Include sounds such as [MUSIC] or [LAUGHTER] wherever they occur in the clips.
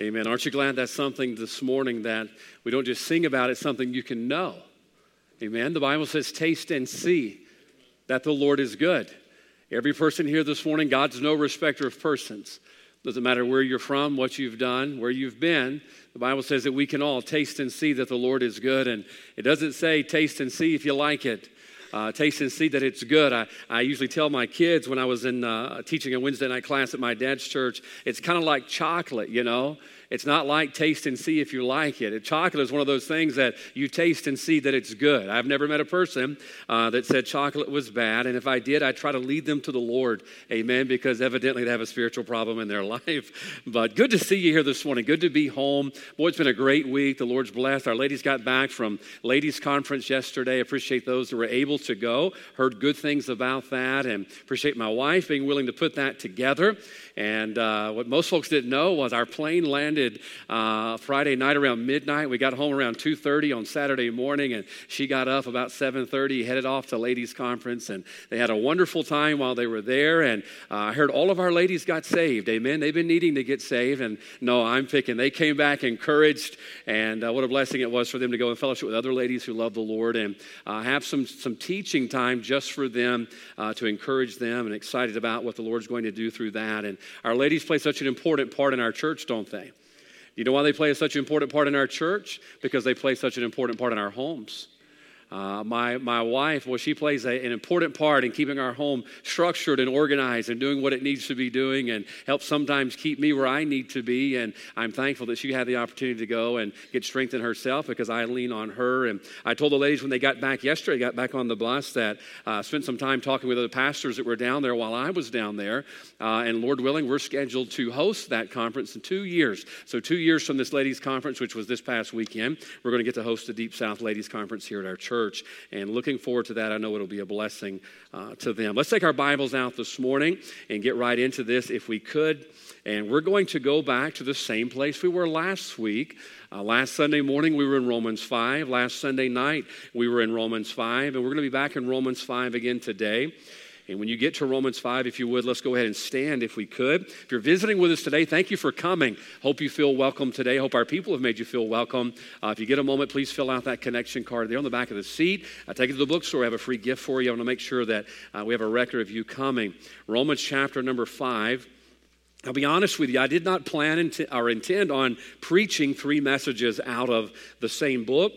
Amen. Aren't you glad that's something this morning that we don't just sing about, it's something you can know? Amen. The Bible says, taste and see that the Lord is good. Every person here this morning, God's no respecter of persons. Doesn't matter where you're from, what you've done, where you've been. The Bible says that we can all taste and see that the Lord is good. And it doesn't say taste and see if you like it uh, taste and see that it's good. I, I usually tell my kids when I was in uh, teaching a Wednesday night class at my dad's church, it's kind of like chocolate, you know? It's not like taste and see if you like it. Chocolate is one of those things that you taste and see that it's good. I've never met a person uh, that said chocolate was bad, and if I did, I try to lead them to the Lord. Amen. Because evidently they have a spiritual problem in their [LAUGHS] life. But good to see you here this morning. Good to be home. Boy, it's been a great week. The Lord's blessed. Our ladies got back from ladies' conference yesterday. Appreciate those who were able to go. Heard good things about that, and appreciate my wife being willing to put that together. And uh, what most folks didn't know was our plane landed uh, Friday night around midnight. We got home around 2:30 on Saturday morning, and she got up about 7:30, headed off to ladies' conference, and they had a wonderful time while they were there. And uh, I heard all of our ladies got saved. Amen. They've been needing to get saved, and no, I'm picking. They came back encouraged, and uh, what a blessing it was for them to go and fellowship with other ladies who love the Lord and uh, have some some teaching time just for them uh, to encourage them and excited about what the Lord's going to do through that. And our ladies play such an important part in our church, don't they? You know why they play such an important part in our church? Because they play such an important part in our homes. Uh, my, my wife, well, she plays a, an important part in keeping our home structured and organized and doing what it needs to be doing and helps sometimes keep me where I need to be. And I'm thankful that she had the opportunity to go and get strength in herself because I lean on her. And I told the ladies when they got back yesterday, got back on the bus, that uh, spent some time talking with other pastors that were down there while I was down there. Uh, and Lord willing, we're scheduled to host that conference in two years. So, two years from this ladies' conference, which was this past weekend, we're going to get to host the Deep South Ladies Conference here at our church church. And looking forward to that. I know it'll be a blessing uh, to them. Let's take our Bibles out this morning and get right into this if we could. And we're going to go back to the same place we were last week. Uh, last Sunday morning, we were in Romans 5. Last Sunday night, we were in Romans 5. And we're going to be back in Romans 5 again today. And when you get to Romans 5, if you would, let's go ahead and stand if we could. If you're visiting with us today, thank you for coming. Hope you feel welcome today. Hope our people have made you feel welcome. Uh, if you get a moment, please fill out that connection card there on the back of the seat. Uh, take it to the bookstore. We have a free gift for you. I want to make sure that uh, we have a record of you coming. Romans chapter number 5. I'll be honest with you, I did not plan or intend on preaching three messages out of the same book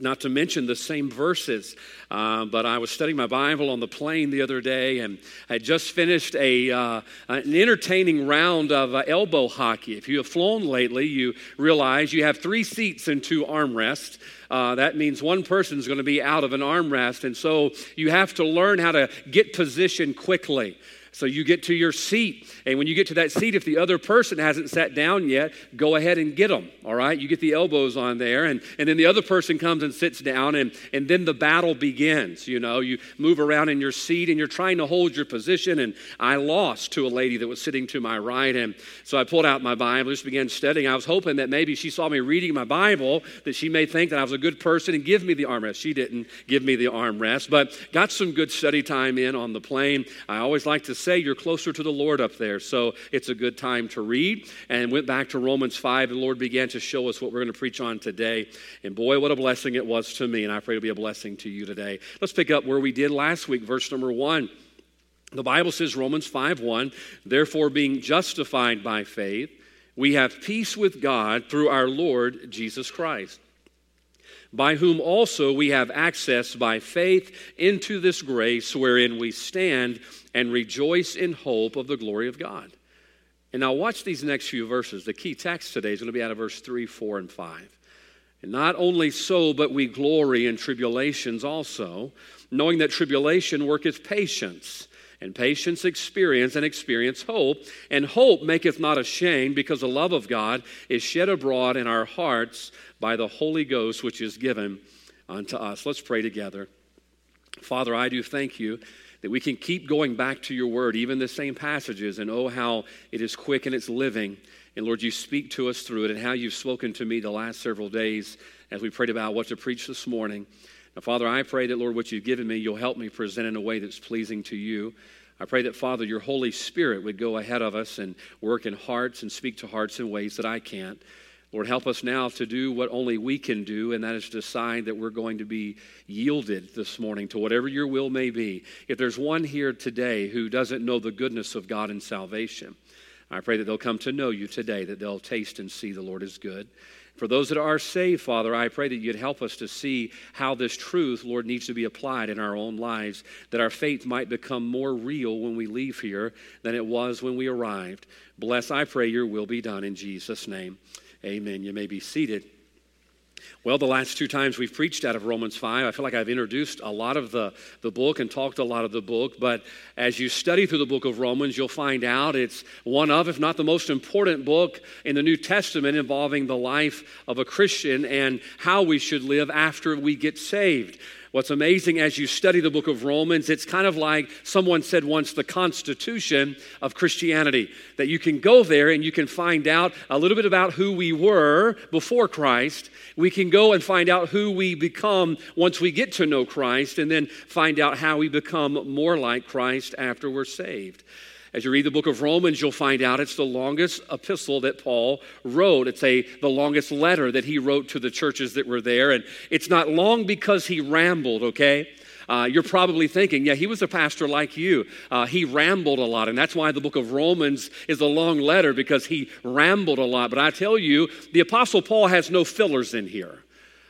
not to mention the same verses. Uh, but I was studying my Bible on the plane the other day, and I just finished a, uh, an entertaining round of uh, elbow hockey. If you have flown lately, you realize you have three seats and two armrests. Uh, that means one person is going to be out of an armrest, and so you have to learn how to get position quickly. So you get to your seat, and when you get to that seat, if the other person hasn't sat down yet, go ahead and get them, all right? You get the elbows on there, and, and then the other person comes and sits down, and, and then the battle begins. You know, you move around in your seat, and you're trying to hold your position, and I lost to a lady that was sitting to my right, and so I pulled out my Bible, just began studying. I was hoping that maybe she saw me reading my Bible, that she may think that I was a good person and give me the armrest. She didn't give me the armrest, but got some good study time in on the plane. I always like to say you're closer to the Lord up there. So it's a good time to read. And went back to Romans 5, and the Lord began to show us what we're going to preach on today. And boy, what a blessing it was to me. And I pray it'll be a blessing to you today. Let's pick up where we did last week, verse number one. The Bible says, Romans 5 1, therefore, being justified by faith, we have peace with God through our Lord Jesus Christ by whom also we have access by faith into this grace wherein we stand and rejoice in hope of the glory of God. And now, watch these next few verses. The key text today is going to be out of verse 3, 4, and 5. And not only so, but we glory in tribulations also, knowing that tribulation worketh patience, and patience experience, and experience hope. And hope maketh not ashamed, because the love of God is shed abroad in our hearts by the Holy Ghost, which is given unto us. Let's pray together. Father, I do thank you that we can keep going back to your word, even the same passages, and oh, how it is quick and it's living. And Lord, you speak to us through it, and how you've spoken to me the last several days as we prayed about what to preach this morning. Now, Father, I pray that, Lord, what you've given me, you'll help me present in a way that's pleasing to you. I pray that, Father, your Holy Spirit would go ahead of us and work in hearts and speak to hearts in ways that I can't. Lord, help us now to do what only we can do, and that is to decide that we're going to be yielded this morning to whatever your will may be. If there's one here today who doesn't know the goodness of God and salvation, I pray that they'll come to know you today, that they'll taste and see the Lord is good. For those that are saved, Father, I pray that you'd help us to see how this truth, Lord, needs to be applied in our own lives, that our faith might become more real when we leave here than it was when we arrived. Bless, I pray, your will be done in Jesus' name. Amen. You may be seated. Well, the last two times we've preached out of Romans 5, I feel like I've introduced a lot of the, the book and talked a lot of the book. But as you study through the book of Romans, you'll find out it's one of, if not the most important book in the New Testament involving the life of a Christian and how we should live after we get saved. What's amazing as you study the book of Romans, it's kind of like someone said once the constitution of Christianity. That you can go there and you can find out a little bit about who we were before Christ. We can go and find out who we become once we get to know Christ, and then find out how we become more like Christ after we're saved. As you read the book of Romans, you'll find out it's the longest epistle that Paul wrote. It's a, the longest letter that he wrote to the churches that were there. And it's not long because he rambled, okay? Uh, you're probably thinking, yeah, he was a pastor like you. Uh, he rambled a lot, and that's why the book of Romans is a long letter because he rambled a lot. But I tell you, the Apostle Paul has no fillers in here.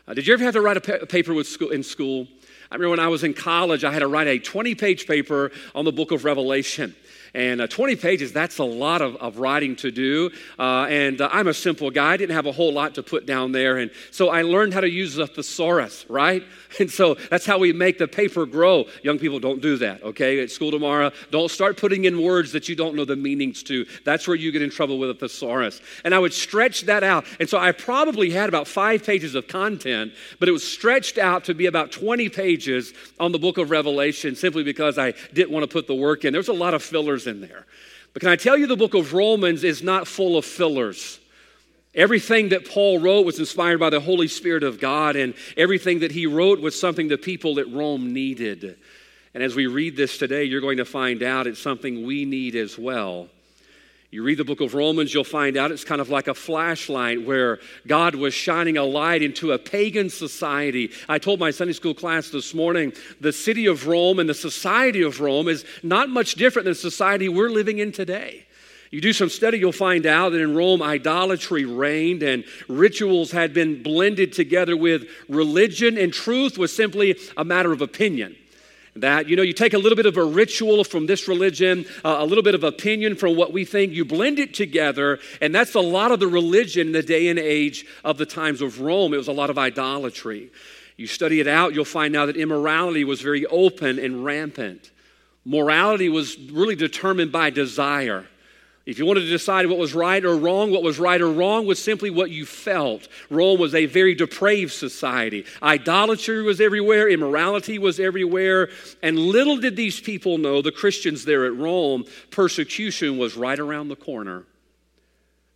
Uh, did you ever have to write a, pa- paper with school, in school? I remember when I was in college, I had to write a 20 page paper on the book of Revelation. And uh, 20 pages, that's a lot of, of writing to do. Uh, and uh, I'm a simple guy. I didn't have a whole lot to put down there. And so I learned how to use a thesaurus, right? [LAUGHS] And so that's how we make the paper grow. Young people, don't do that, okay? At school tomorrow, don't start putting in words that you don't know the meanings to. That's where you get in trouble with a thesaurus. And I would stretch that out. And so I probably had about five pages of content, but it was stretched out to be about 20 pages on the book of Revelation simply because I didn't want to put the work in. There's a lot of fillers fillers in there. But can I tell you, the book of Romans is not full of fillers. Everything that Paul wrote was inspired by the Holy Spirit of God, and everything that he wrote was something the people at Rome needed. And as we read this today, you're going to find out it's something we need as well. You read the book of Romans, you'll find out it's kind of like a flashlight where God was shining a light into a pagan society. I told my Sunday school class this morning the city of Rome and the society of Rome is not much different than the society we're living in today. You do some study, you'll find out that in Rome, idolatry reigned and rituals had been blended together with religion, and truth was simply a matter of opinion that you know you take a little bit of a ritual from this religion uh, a little bit of opinion from what we think you blend it together and that's a lot of the religion in the day and age of the times of rome. It was a lot of idolatry. You study it out you'll find out that immorality was very open and rampant. Morality was really determined by desire if you wanted to decide what was right or wrong, what was right or wrong was simply what you felt. Rome was a very depraved society. Idolatry was everywhere, immorality was everywhere, and little did these people know, the Christians there at Rome, persecution was right around the corner.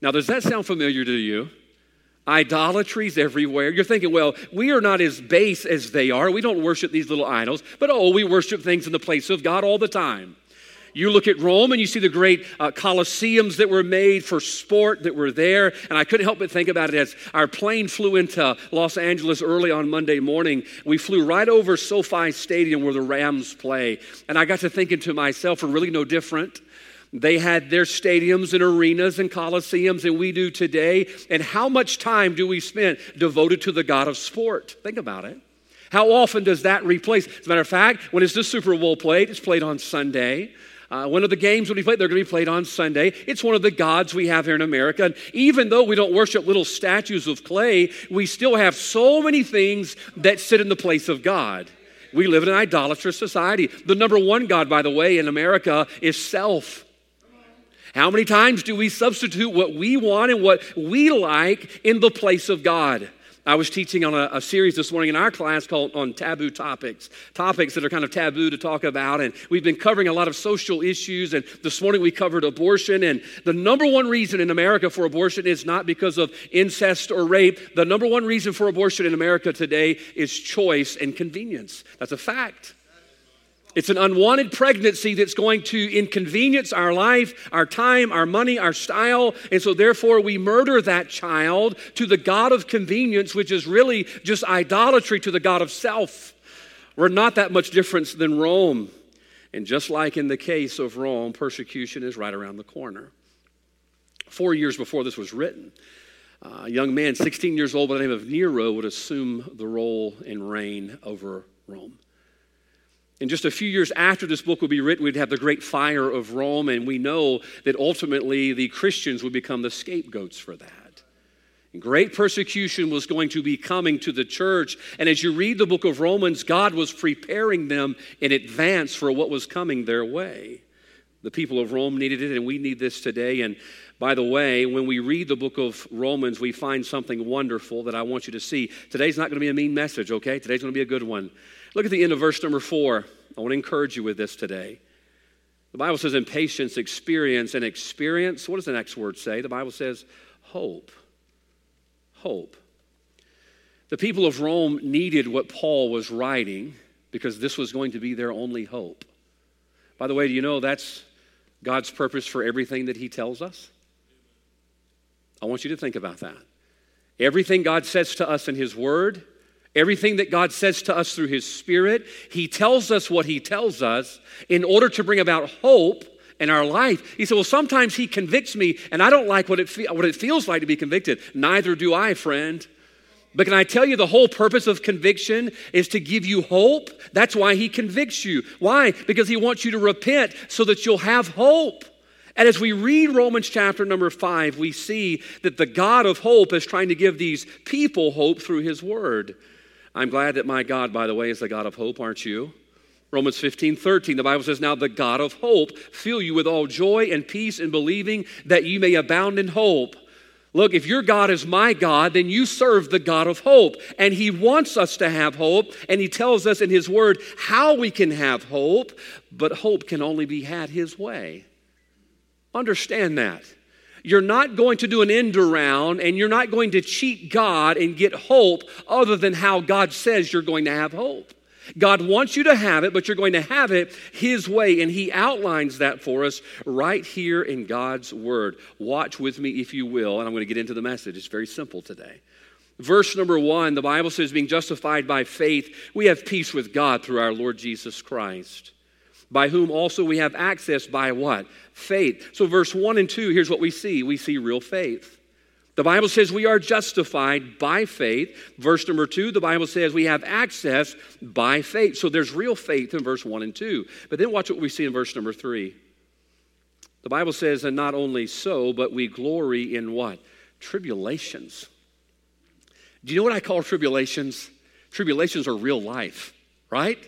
Now, does that sound familiar to you? Idolatries everywhere. You're thinking, well, we are not as base as they are. We don't worship these little idols, but oh, we worship things in the place of God all the time. You look at Rome and you see the great uh, coliseums that were made for sport that were there. And I couldn't help but think about it as our plane flew into Los Angeles early on Monday morning. We flew right over SoFi Stadium where the Rams play. And I got to thinking to myself, we're really no different. They had their stadiums and arenas and coliseums, and we do today. And how much time do we spend devoted to the God of sport? Think about it. How often does that replace? As a matter of fact, when is the Super Bowl played? It's played on Sunday. Uh, one of the games will be played, they're going to be played on Sunday. It's one of the gods we have here in America. And even though we don't worship little statues of clay, we still have so many things that sit in the place of God. We live in an idolatrous society. The number one God, by the way, in America is self. How many times do we substitute what we want and what we like in the place of God? I was teaching on a, a, series this morning in our class called on taboo topics, topics that are kind of taboo to talk about. And we've been covering a lot of social issues. And this morning we covered abortion. And the number one reason in America for abortion is not because of incest or rape. The number one reason for abortion in America today is choice and convenience. That's a fact. It's an unwanted pregnancy that's going to inconvenience our life, our time, our money, our style. And so, therefore, we murder that child to the God of convenience, which is really just idolatry to the God of self. We're not that much different than Rome. And just like in the case of Rome, persecution is right around the corner. Four years before this was written, uh, a young man, 16 years old, by the name of Nero, would assume the role and reign over Rome. And just a few years after this book would be written, we'd have the great fire of Rome, and we know that ultimately the Christians would become the scapegoats for that. Great persecution was going to be coming to the church. And as you read the book of Romans, God was preparing them in advance for what was coming their way. The people of Rome needed it, and we need this today. And by the way, when we read the book of Romans, we find something wonderful that I want you to see. Today's not going to be a mean message, okay? Today's going to be a good one. Look at the end of verse number four. I want to encourage you with this today. The Bible says, in patience, experience, and experience. What does the next word say? The Bible says, hope. Hope. The people of Rome needed what Paul was writing because this was going to be their only hope. By the way, do you know that's God's purpose for everything that He tells us? I want you to think about that. Everything God says to us in His Word, everything that God says to us through His Spirit, He tells us what He tells us in order to bring about hope in our life. He said, Well, sometimes He convicts me and I don't like what it, fe- what it feels like to be convicted. Neither do I, friend. But can I tell you the whole purpose of conviction is to give you hope? That's why he convicts you. Why? Because he wants you to repent so that you'll have hope. And as we read Romans chapter number five, we see that the God of hope is trying to give these people hope through his word. I'm glad that my God, by the way, is the God of hope, aren't you? Romans 15, 13, the Bible says, Now the God of hope fill you with all joy and peace in believing that you may abound in hope. Look, if your God is my God, then you serve the God of hope. And He wants us to have hope. And He tells us in His Word how we can have hope. But hope can only be had His way. Understand that. You're not going to do an end around and you're not going to cheat God and get hope other than how God says you're going to have hope. God wants you to have it, but you're going to have it His way, and He outlines that for us right here in God's Word. Watch with me, if you will, and I'm going to get into the message. It's very simple today. Verse number one, the Bible says, being justified by faith, we have peace with God through our Lord Jesus Christ by whom also we have access by what? Faith. So, verse 1 and 2, here's what we see we see real faith. The Bible says we are justified by faith. Verse number two, the Bible says we have access by faith. So there's real faith in verse one and two. But then watch what we see in verse number three. The Bible says, and not only so, but we glory in what? Tribulations. Do you know what I call tribulations? Tribulations are real life, right?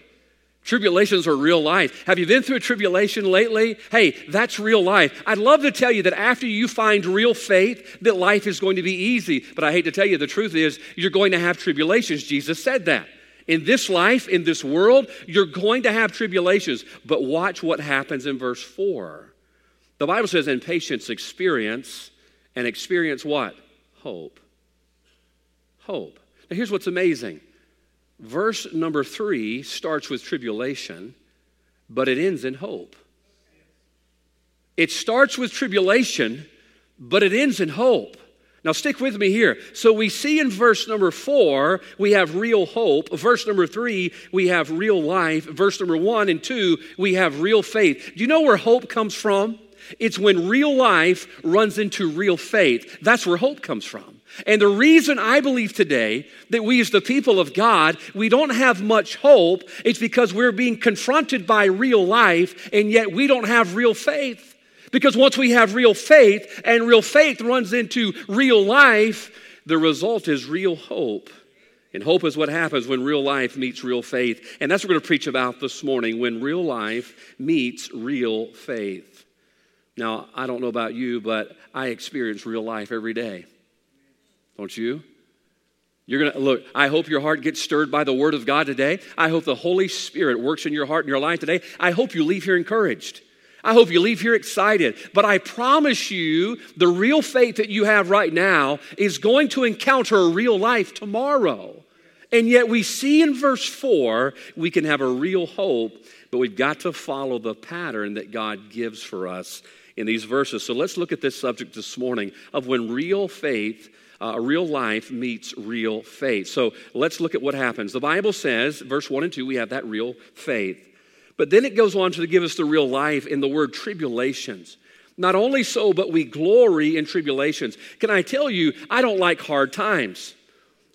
Tribulations are real life. Have you been through a tribulation lately? Hey, that's real life. I'd love to tell you that after you find real faith, that life is going to be easy. But I hate to tell you, the truth is, you're going to have tribulations. Jesus said that. In this life, in this world, you're going to have tribulations. But watch what happens in verse 4. The Bible says, in patience, experience, and experience what? Hope. Hope. Now, here's what's amazing Verse number three starts with tribulation, but it ends in hope. It starts with tribulation, but it ends in hope. Now, stick with me here. So, we see in verse number four, we have real hope. Verse number three, we have real life. Verse number one and two, we have real faith. Do you know where hope comes from? It's when real life runs into real faith. That's where hope comes from. And the reason I believe today that we, as the people of God, we don't have much hope, it's because we're being confronted by real life, and yet we don't have real faith. Because once we have real faith, and real faith runs into real life, the result is real hope. And hope is what happens when real life meets real faith. And that's what we're going to preach about this morning when real life meets real faith. Now, I don't know about you, but I experience real life every day. Don't you? You're going to look, I hope your heart gets stirred by the word of God today. I hope the Holy Spirit works in your heart and your life today. I hope you leave here encouraged. I hope you leave here excited. But I promise you, the real faith that you have right now is going to encounter a real life tomorrow. And yet we see in verse 4, we can have a real hope but we've got to follow the pattern that God gives for us in these verses. So let's look at this subject this morning of when real faith uh, real life meets real faith. So let's look at what happens. The Bible says, verse 1 and 2, we have that real faith. But then it goes on to give us the real life in the word tribulations. Not only so, but we glory in tribulations. Can I tell you, I don't like hard times.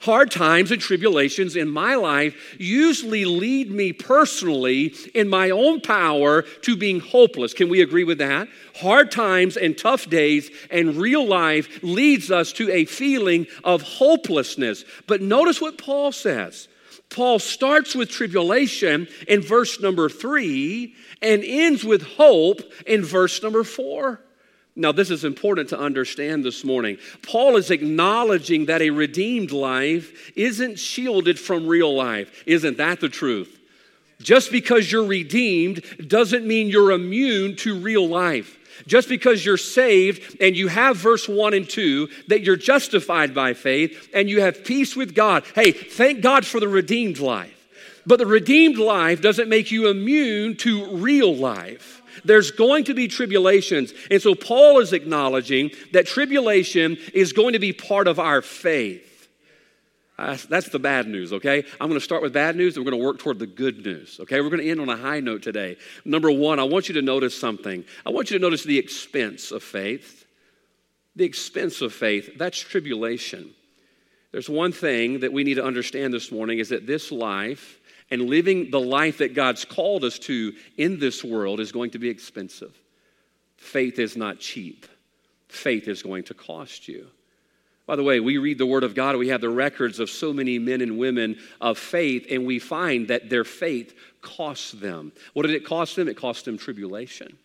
Hard times and tribulations in my life usually lead me personally in my own power to being hopeless. Can we agree with that? Hard times and tough days and real life leads us to a feeling of hopelessness. But notice what Paul says. Paul starts with tribulation in verse number three and ends with hope in verse number four. Now, this is important to understand this morning. Paul is acknowledging that a redeemed life isn't shielded from real life. Isn't that the truth? Just because you're redeemed doesn't mean you're immune to real life. Just because you're saved and you have verse 1 and 2, that you're justified by faith and you have peace with God. Hey, thank God for the redeemed life. But the redeemed life doesn't make you immune to real life there's going to be tribulations. And so Paul is acknowledging that tribulation is going to be part of our faith. Uh, that's the bad news, okay? I'm going to start with bad news and we're going to work toward the good news, okay? We're going to end on a high note today. Number one, I want you to notice something. I want you to notice the expense of faith. The expense of faith, that's tribulation. There's one thing that we need to understand this morning is that this life and living the life that God's called us to in this world is going to be expensive. Faith is not cheap, faith is going to cost you. By the way, we read the Word of God, we have the records of so many men and women of faith, and we find that their faith costs them. What did it cost them? It cost them tribulation.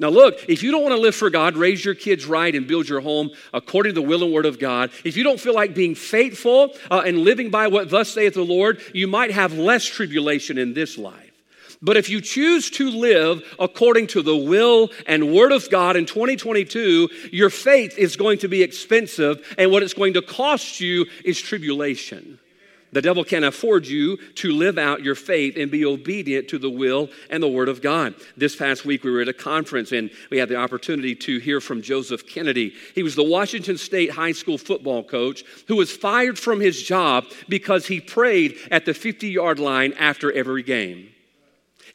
Now, look, if you don't want to live for God, raise your kids right and build your home according to the will and word of God. If you don't feel like being faithful uh, and living by what thus saith the Lord, you might have less tribulation in this life. But if you choose to live according to the will and word of God in 2022, your faith is going to be expensive, and what it's going to cost you is tribulation. The devil can't afford you to live out your faith and be obedient to the will and the word of God. This past week, we were at a conference and we had the opportunity to hear from Joseph Kennedy. He was the Washington State high school football coach who was fired from his job because he prayed at the 50 yard line after every game.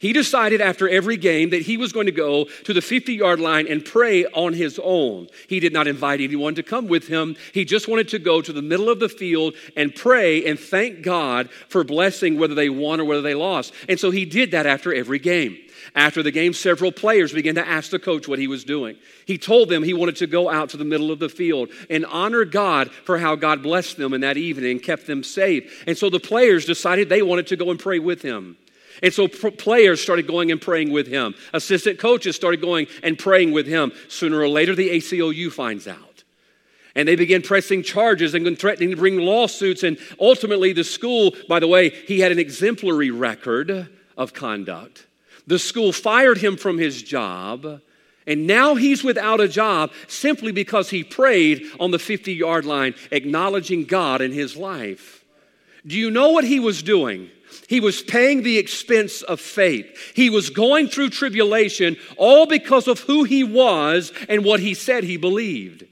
He decided after every game that he was going to go to the 50 yard line and pray on his own. He did not invite anyone to come with him. He just wanted to go to the middle of the field and pray and thank God for blessing whether they won or whether they lost. And so he did that after every game. After the game, several players began to ask the coach what he was doing. He told them he wanted to go out to the middle of the field and honor God for how God blessed them in that evening and kept them safe. And so the players decided they wanted to go and pray with him. And so players started going and praying with him. Assistant coaches started going and praying with him. Sooner or later, the ACLU finds out. And they begin pressing charges and threatening to bring lawsuits. And ultimately, the school, by the way, he had an exemplary record of conduct. The school fired him from his job. And now he's without a job simply because he prayed on the 50 yard line, acknowledging God in his life. Do you know what he was doing? He was paying the expense of faith. He was going through tribulation all because of who he was and what he said he believed.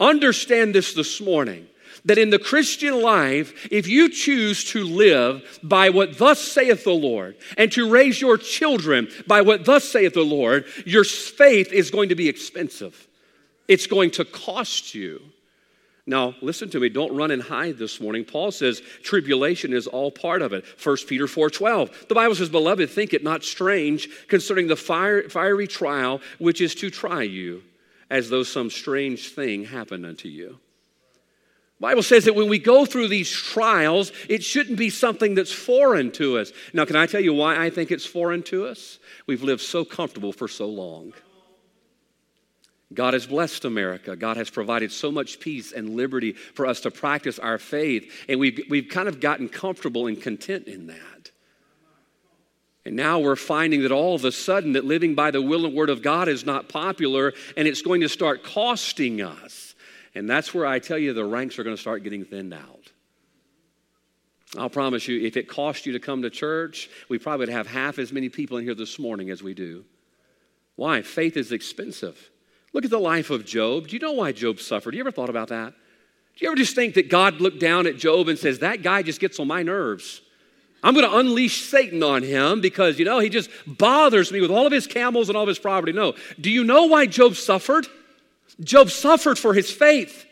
Understand this this morning that in the Christian life, if you choose to live by what thus saith the Lord and to raise your children by what thus saith the Lord, your faith is going to be expensive. It's going to cost you. Now, listen to me, don't run and hide this morning. Paul says tribulation is all part of it. 1 Peter 4:12. The Bible says, "Beloved, think it not strange concerning the fire, fiery trial which is to try you, as though some strange thing happened unto you." Bible says that when we go through these trials, it shouldn't be something that's foreign to us. Now, can I tell you why I think it's foreign to us? We've lived so comfortable for so long. God has blessed America. God has provided so much peace and liberty for us to practice our faith. And we've, we've kind of gotten comfortable and content in that. And now we're finding that all of a sudden that living by the will and word of God is not popular and it's going to start costing us. And that's where I tell you the ranks are going to start getting thinned out. I'll promise you, if it cost you to come to church, we probably would have half as many people in here this morning as we do. Why? Faith is expensive. Look at the life of Job. Do you know why Job suffered? You ever thought about that? Do you ever just think that God looked down at Job and says, That guy just gets on my nerves? I'm going to unleash Satan on him because, you know, he just bothers me with all of his camels and all of his property. No. Do you know why Job suffered? Job suffered for his faith.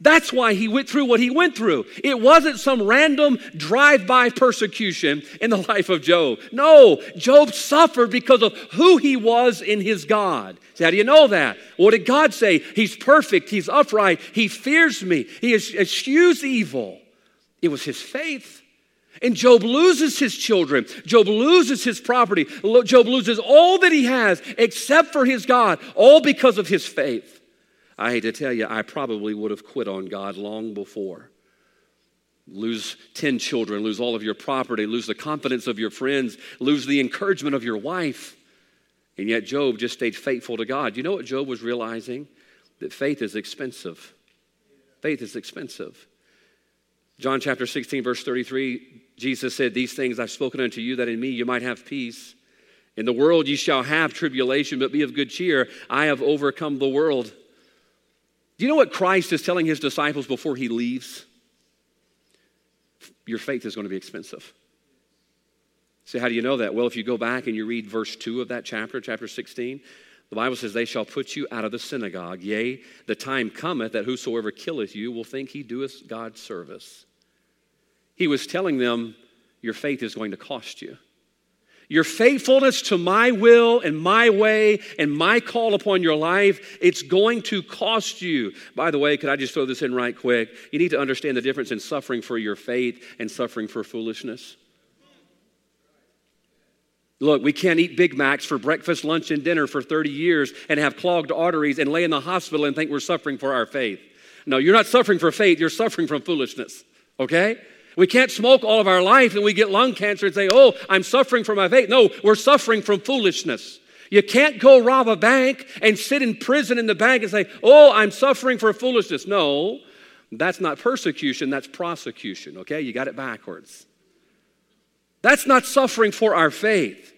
That's why he went through what he went through. It wasn't some random drive by persecution in the [LAUGHS] life of Job. No, Job suffered because of who he was in his God. So how do you know that? What did God say? He's perfect, he's upright, he fears me, he eschews evil. It was his faith. And Job loses his children. Job loses his property. Job loses all that he has except for his God, all because of his faith. I hate to tell you, I probably would have quit on God long before. Lose 10 children, lose all of your property, lose the confidence of your friends, lose the encouragement of your wife. And yet, Job just stayed faithful to God. You know what Job was realizing? That faith is expensive. Faith is expensive. John chapter 16, verse 33, Jesus said, These things I've spoken unto you, that in me you might have peace. In the world ye shall have tribulation, but be of good cheer. I have overcome the world. Do you know what Christ is telling his disciples before he leaves? Your faith is going to be expensive. So, how do you know that? Well, if you go back and you read verse 2 of that chapter, chapter 16, the Bible says, They shall put you out of the synagogue. Yea, the time cometh that whosoever killeth you will think he doeth God service. He was telling them, Your faith is going to cost you. Your faithfulness to my will and my way and my call upon your life, it's going to cost you. By the way, could I just throw this in right quick? You need to understand the difference in suffering for your faith and suffering for foolishness. Look, we can't eat Big Macs for breakfast, lunch, and dinner for 30 years and have clogged arteries and lay in the hospital and think we're suffering for our faith. No, you're not suffering for faith, you're suffering from foolishness, okay? We can't smoke all of our life and we get lung cancer and say, oh, I'm suffering from my faith. No, we're suffering from foolishness. You can't go rob a bank and sit in prison in the bank and say, oh, I'm suffering for foolishness. No, that's not persecution, that's prosecution, okay? You got it backwards. That's not suffering for our faith.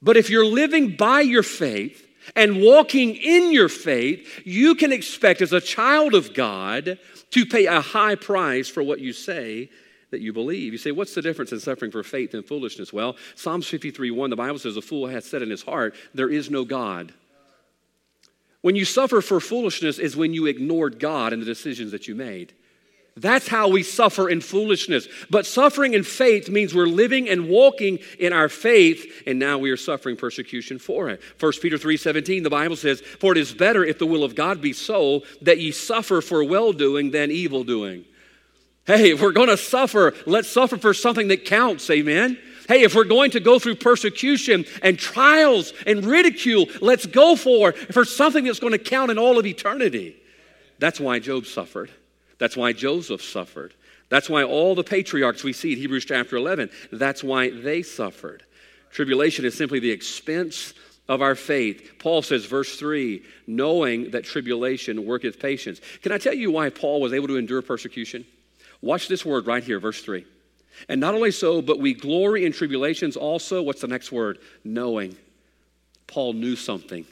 But if you're living by your faith and walking in your faith, you can expect as a child of God to pay a high price for what you say that you believe. You say, what's the difference in suffering for faith and foolishness? Well, Psalms 53 1, the Bible says, A fool hath said in his heart, There is no God. When you suffer for foolishness is when you ignored God and the decisions that you made. That's how we suffer in foolishness. But suffering in faith means we're living and walking in our faith, and now we are suffering persecution for it. 1 Peter 3:17, the Bible says, For it is better if the will of God be so, that ye suffer for well doing than evil doing. Hey, if we're going to suffer, let's suffer for something that counts, amen? Hey, if we're going to go through persecution and trials and ridicule, let's go for for something that's going to count in all of eternity. That's why Job suffered. That's why Joseph suffered. That's why all the patriarchs we see in Hebrews chapter 11, that's why they suffered. Tribulation is simply the expense of our faith. Paul says, verse 3, knowing that tribulation worketh patience. Can I tell you why Paul was able to endure persecution? Watch this word right here, verse 3. And not only so, but we glory in tribulations also. What's the next word? Knowing. Paul knew something.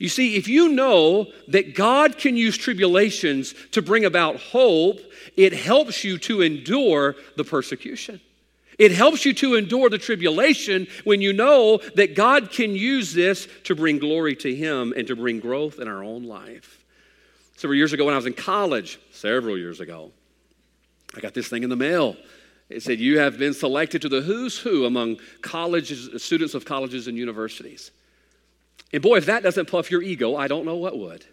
You see, if you know that God can use tribulations to bring about hope, it helps you to endure the persecution. It helps you to endure the tribulation when you know that God can use this to bring glory to Him and to bring growth in our own life. Several years ago, when I was in college, several years ago, I got this thing in the mail. It said, You have been selected to the who's who among colleges, students of colleges and universities. And boy, if that doesn't puff your ego, I don't know what would.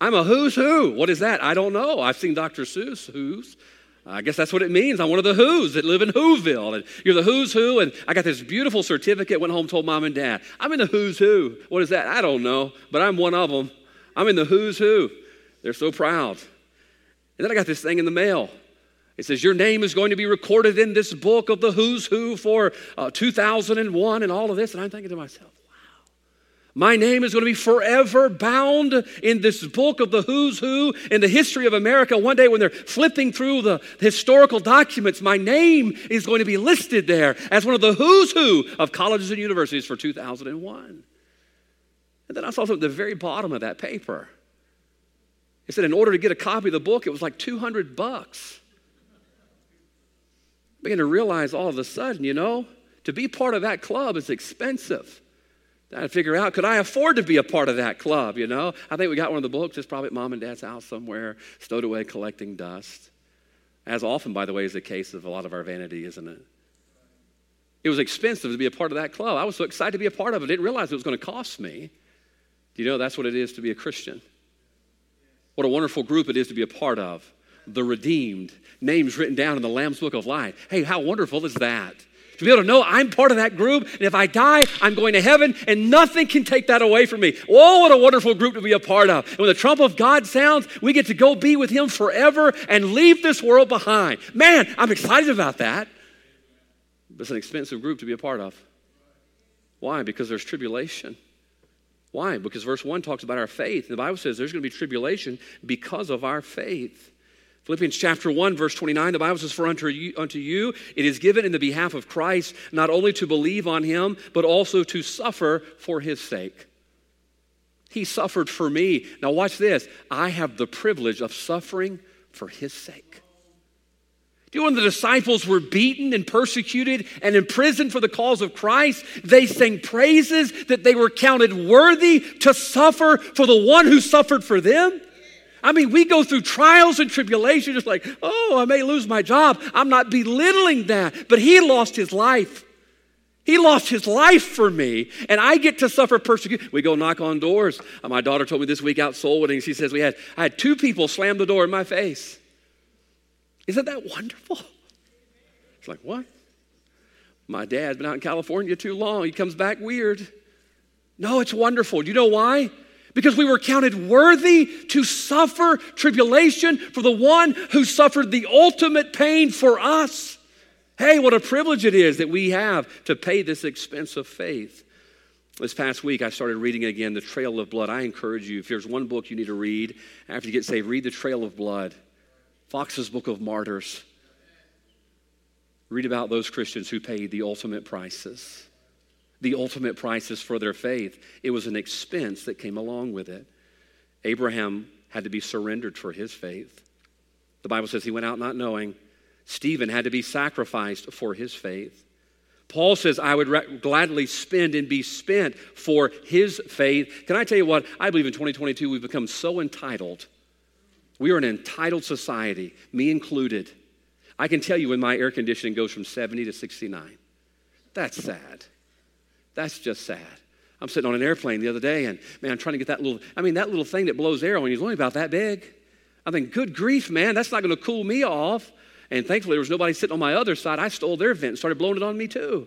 I'm a who's who. What is that? I don't know. I've seen Dr. Seuss who's. I guess that's what it means. I'm one of the who's that live in Whoville. And you're the who's who. And I got this beautiful certificate, went home, told mom and dad, I'm in the who's who. What is that? I don't know, but I'm one of them. I'm in the who's who. They're so proud. And then I got this thing in the mail. It says, Your name is going to be recorded in this book of the who's who for uh, 2001 and all of this. And I'm thinking to myself, wow. My name is going to be forever bound in this book of the who's who in the history of America. One day, when they're flipping through the historical documents, my name is going to be listed there as one of the who's who of colleges and universities for 2001. And then I saw something at the very bottom of that paper. It said, in order to get a copy of the book, it was like 200 bucks. I began to realize all of a sudden, you know, to be part of that club is expensive. I figure out, could I afford to be a part of that club, you know? I think we got one of the books, it's probably at mom and dad's house somewhere, stowed away collecting dust. As often, by the way, is the case of a lot of our vanity, isn't it? It was expensive to be a part of that club. I was so excited to be a part of it, I didn't realize it was going to cost me. Do you know that's what it is to be a Christian? What a wonderful group it is to be a part of. The redeemed, names written down in the Lamb's Book of Life. Hey, how wonderful is that? To be able to know I'm part of that group, and if I die, I'm going to heaven, and nothing can take that away from me. Oh, what a wonderful group to be a part of. And when the trump of God sounds, we get to go be with Him forever and leave this world behind. Man, I'm excited about that. But it's an expensive group to be a part of. Why? Because there's tribulation. Why? Because verse 1 talks about our faith. The Bible says there's going to be tribulation because of our faith. Philippians chapter 1, verse 29, the Bible says, For unto you, unto you it is given in the behalf of Christ not only to believe on him, but also to suffer for his sake. He suffered for me. Now, watch this. I have the privilege of suffering for his sake. Do you know when the disciples were beaten and persecuted and imprisoned for the cause of Christ, they sang praises that they were counted worthy to suffer for the one who suffered for them? I mean, we go through trials and tribulations, just like, oh, I may lose my job. I'm not belittling that, but he lost his life. He lost his life for me, and I get to suffer persecution. We go knock on doors. Uh, my daughter told me this week out soul winning, she says we had I had two people slam the door in my face. Isn't that wonderful? It's like, what? My dad's been out in California too long. He comes back weird. No, it's wonderful. Do you know why? Because we were counted worthy to suffer tribulation for the one who suffered the ultimate pain for us. Hey, what a privilege it is that we have to pay this expense of faith. This past week, I started reading again The Trail of Blood. I encourage you, if there's one book you need to read after you get saved, read The Trail of Blood. Fox's Book of Martyrs. Read about those Christians who paid the ultimate prices. The ultimate prices for their faith. It was an expense that came along with it. Abraham had to be surrendered for his faith. The Bible says he went out not knowing. Stephen had to be sacrificed for his faith. Paul says, I would re- gladly spend and be spent for his faith. Can I tell you what? I believe in 2022 we've become so entitled we are an entitled society, me included. I can tell you when my air conditioning goes from 70 to 69. That's sad. That's just sad. I'm sitting on an airplane the other day and man, I'm trying to get that little, I mean, that little thing that blows air on you is only about that big. I think, good grief, man, that's not going to cool me off. And thankfully, there was nobody sitting on my other side. I stole their vent and started blowing it on me too.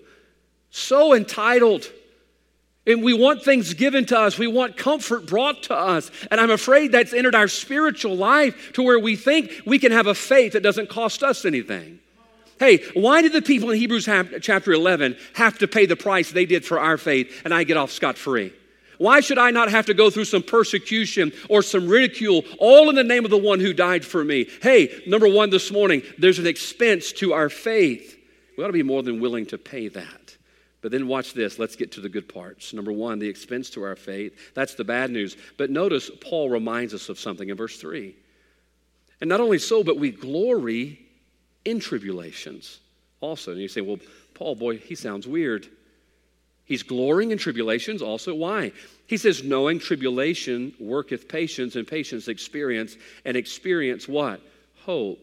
So entitled. And we want things given to us. We want comfort brought to us. And I'm afraid that's entered our spiritual life to where we think we can have a faith that doesn't cost us anything. Hey, why did the people in Hebrews chapter 11 have to pay the price they did for our faith and I get off scot free? Why should I not have to go through some persecution or some ridicule, all in the name of the one who died for me? Hey, number one this morning, there's an expense to our faith. We ought to be more than willing to pay that. But then watch this. Let's get to the good parts. Number one, the expense to our faith. That's the bad news. But notice Paul reminds us of something in verse 3. And not only so, but we glory in tribulations also. And you say, well, Paul, boy, he sounds weird. He's glorying in tribulations also. Why? He says, knowing tribulation worketh patience, and patience experience, and experience what? Hope.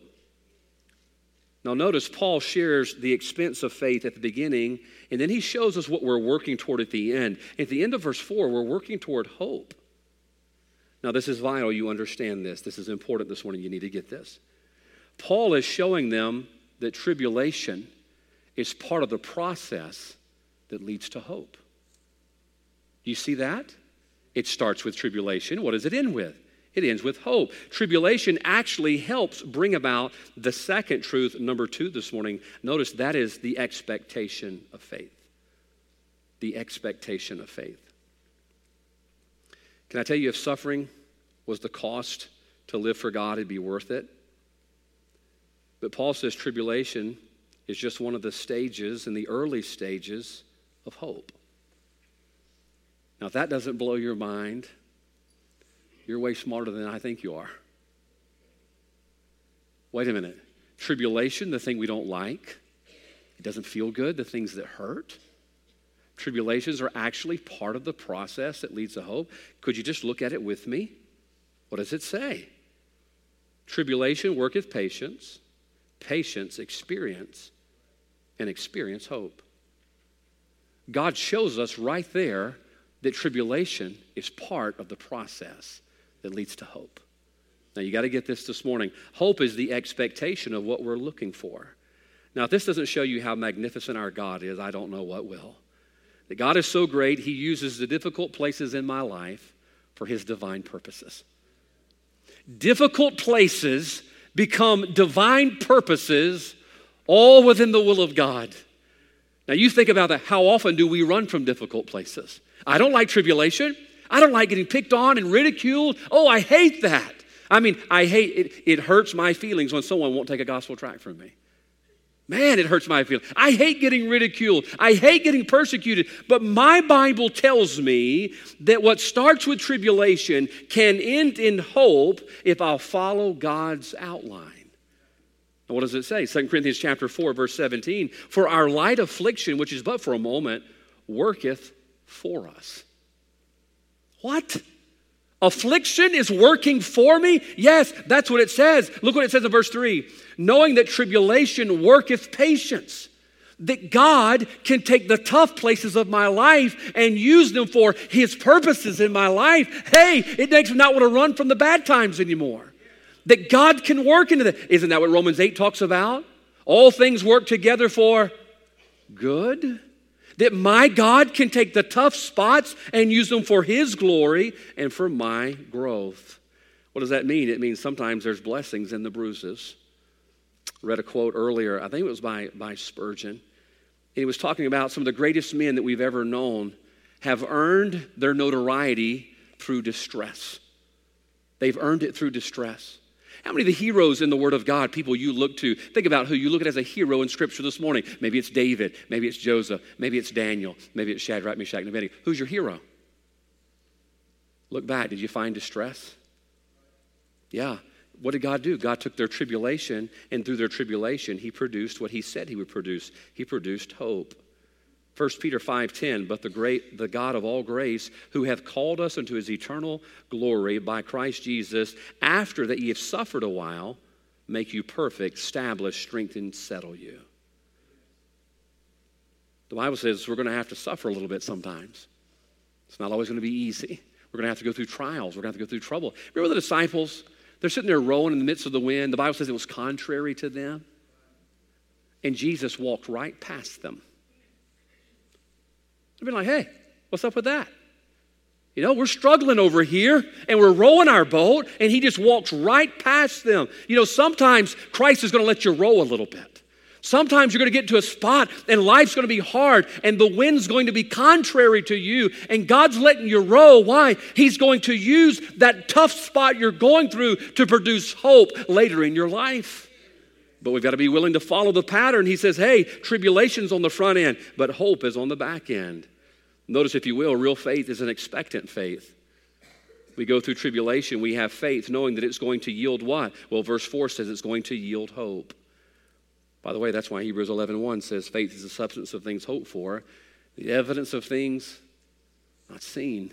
Now, notice Paul shares the expense of faith at the beginning, and then he shows us what we're working toward at the end. At the end of verse 4, we're working toward hope. Now, this is vital. You understand this. This is important this morning. You need to get this. Paul is showing them that tribulation is part of the process that leads to hope. Do you see that? It starts with tribulation. What does it end with? It ends with hope. Tribulation actually helps bring about the second truth, number two this morning. Notice that is the expectation of faith. The expectation of faith. Can I tell you if suffering was the cost to live for God, it'd be worth it? But Paul says tribulation is just one of the stages in the early stages of hope. Now, if that doesn't blow your mind, you're way smarter than I think you are. Wait a minute. Tribulation, the thing we don't like, it doesn't feel good, the things that hurt. Tribulations are actually part of the process that leads to hope. Could you just look at it with me? What does it say? Tribulation worketh patience, patience experience, and experience hope. God shows us right there that tribulation is part of the process that leads to hope. Now, you got to get this this morning. Hope is the expectation of what we're looking for. Now, if this doesn't show you how magnificent our God is, I don't know what will. That God is so great, He uses the difficult places in my life for His divine purposes. Difficult places become divine purposes, all within the will of God. Now, you think about that. How often do we run from difficult places? I don't like tribulation. I don't like getting picked on and ridiculed. Oh, I hate that. I mean, I hate it. It hurts my feelings when someone won't take a gospel tract from me. Man, it hurts my feelings. I hate getting ridiculed. I hate getting persecuted. But my Bible tells me that what starts with tribulation can end in hope if I'll follow God's outline. what does it say? 2 Corinthians chapter 4, verse 17. For our light affliction, which is but for a moment, worketh for us. What? Affliction is working for me? Yes, that's what it says. Look what it says in verse 3 knowing that tribulation worketh patience. That God can take the tough places of my life and use them for His purposes in my life. Hey, it makes me not want to run from the bad times anymore. That God can work into that. Isn't that what Romans 8 talks about? All things work together for good that my God can take the tough spots and use them for His glory and for my growth. What does that mean? It means sometimes there's blessings in the bruises. Read a quote earlier, I think it was by, by Spurgeon. He was talking about some of the greatest men that we've ever known have earned their notoriety through distress. They've earned it through distress. How many of the heroes in the Word of God, people you look to, think about who you look at as a hero in Scripture this morning. Maybe it's David, maybe it's Joseph, maybe it's Daniel, maybe it's Shadrach, Meshach, and Abednego. Who's your hero? Look back. Did you find distress? Yeah. What did God do? God took their tribulation, and through their tribulation, He produced what He said He would produce. He produced hope. 1 Peter 5:10 but the great the God of all grace who hath called us unto his eternal glory by Christ Jesus after that ye have suffered a while make you perfect establish strengthen settle you. The Bible says we're going to have to suffer a little bit sometimes. It's not always going to be easy. We're going to have to go through trials. We're going to have to go through trouble. Remember the disciples? They're sitting there rowing in the midst of the wind. The Bible says it was contrary to them. And Jesus walked right past them They've been like, hey, what's up with that? You know, we're struggling over here and we're rowing our boat, and he just walks right past them. You know, sometimes Christ is going to let you row a little bit. Sometimes you're going to get to a spot and life's going to be hard and the wind's going to be contrary to you and God's letting you row. Why? He's going to use that tough spot you're going through to produce hope later in your life. But we've got to be willing to follow the pattern. He says, hey, tribulation's on the front end, but hope is on the back end. Notice, if you will, real faith is an expectant faith. We go through tribulation, we have faith knowing that it's going to yield what? Well, verse 4 says it's going to yield hope. By the way, that's why Hebrews 11:1 says faith is the substance of things hoped for, the evidence of things not seen.